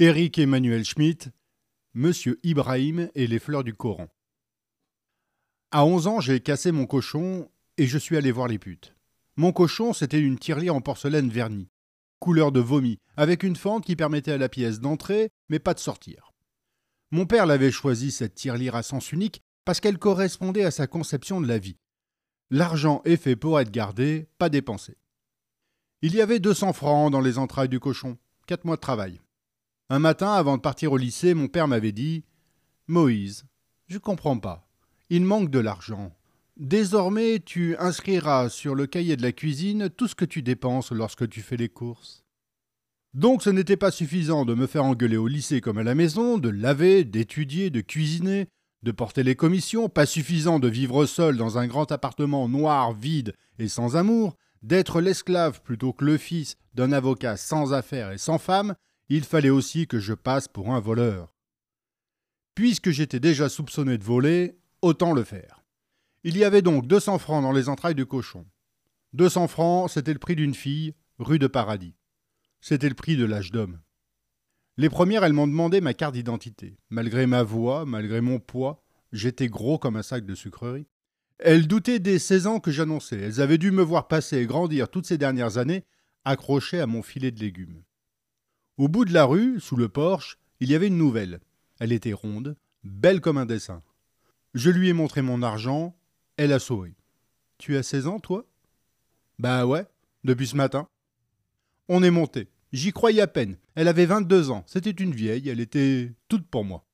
Éric Emmanuel Schmitt, Monsieur Ibrahim et les fleurs du Coran. À 11 ans, j'ai cassé mon cochon et je suis allé voir les putes. Mon cochon, c'était une tirelire en porcelaine vernie, couleur de vomi, avec une fente qui permettait à la pièce d'entrer, mais pas de sortir. Mon père l'avait choisi, cette tirelire à sens unique, parce qu'elle correspondait à sa conception de la vie. L'argent est fait pour être gardé, pas dépensé. Il y avait 200 francs dans les entrailles du cochon, quatre mois de travail. Un matin, avant de partir au lycée, mon père m'avait dit Moïse, je comprends pas. Il manque de l'argent. Désormais, tu inscriras sur le cahier de la cuisine tout ce que tu dépenses lorsque tu fais les courses. Donc ce n'était pas suffisant de me faire engueuler au lycée comme à la maison, de laver, d'étudier, de cuisiner, de porter les commissions, pas suffisant de vivre seul dans un grand appartement noir, vide et sans amour, d'être l'esclave plutôt que le fils d'un avocat sans affaires et sans femme, il fallait aussi que je passe pour un voleur. Puisque j'étais déjà soupçonné de voler, autant le faire. Il y avait donc 200 francs dans les entrailles du cochon. 200 francs, c'était le prix d'une fille, rue de Paradis. C'était le prix de l'âge d'homme. Les premières, elles m'ont demandé ma carte d'identité. Malgré ma voix, malgré mon poids, j'étais gros comme un sac de sucreries. Elles doutaient des 16 ans que j'annonçais. Elles avaient dû me voir passer et grandir toutes ces dernières années, accrochées à mon filet de légumes. Au bout de la rue, sous le porche, il y avait une nouvelle. Elle était ronde, belle comme un dessin. Je lui ai montré mon argent, elle a souri. Tu as 16 ans, toi? Bah ouais, depuis ce matin. On est monté. J'y croyais à peine. Elle avait 22 ans. C'était une vieille. Elle était toute pour moi.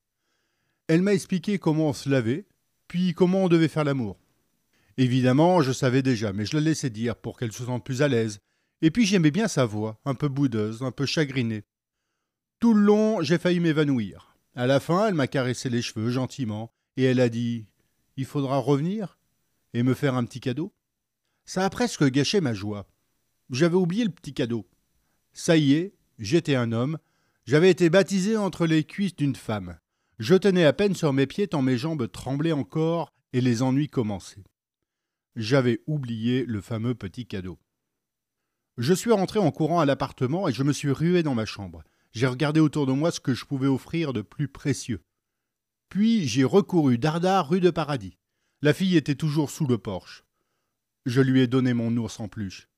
Elle m'a expliqué comment on se lavait, puis comment on devait faire l'amour. Évidemment, je savais déjà, mais je la laissais dire pour qu'elle se sente plus à l'aise. Et puis j'aimais bien sa voix, un peu boudeuse, un peu chagrinée. Tout le long, j'ai failli m'évanouir. À la fin, elle m'a caressé les cheveux gentiment, et elle a dit Il faudra revenir et me faire un petit cadeau. Ça a presque gâché ma joie. J'avais oublié le petit cadeau. Ça y est, j'étais un homme, j'avais été baptisé entre les cuisses d'une femme. Je tenais à peine sur mes pieds tant mes jambes tremblaient encore et les ennuis commençaient. J'avais oublié le fameux petit cadeau. Je suis rentré en courant à l'appartement et je me suis rué dans ma chambre. J'ai regardé autour de moi ce que je pouvais offrir de plus précieux. Puis j'ai recouru dardard rue de Paradis. La fille était toujours sous le porche. Je lui ai donné mon ours en peluche.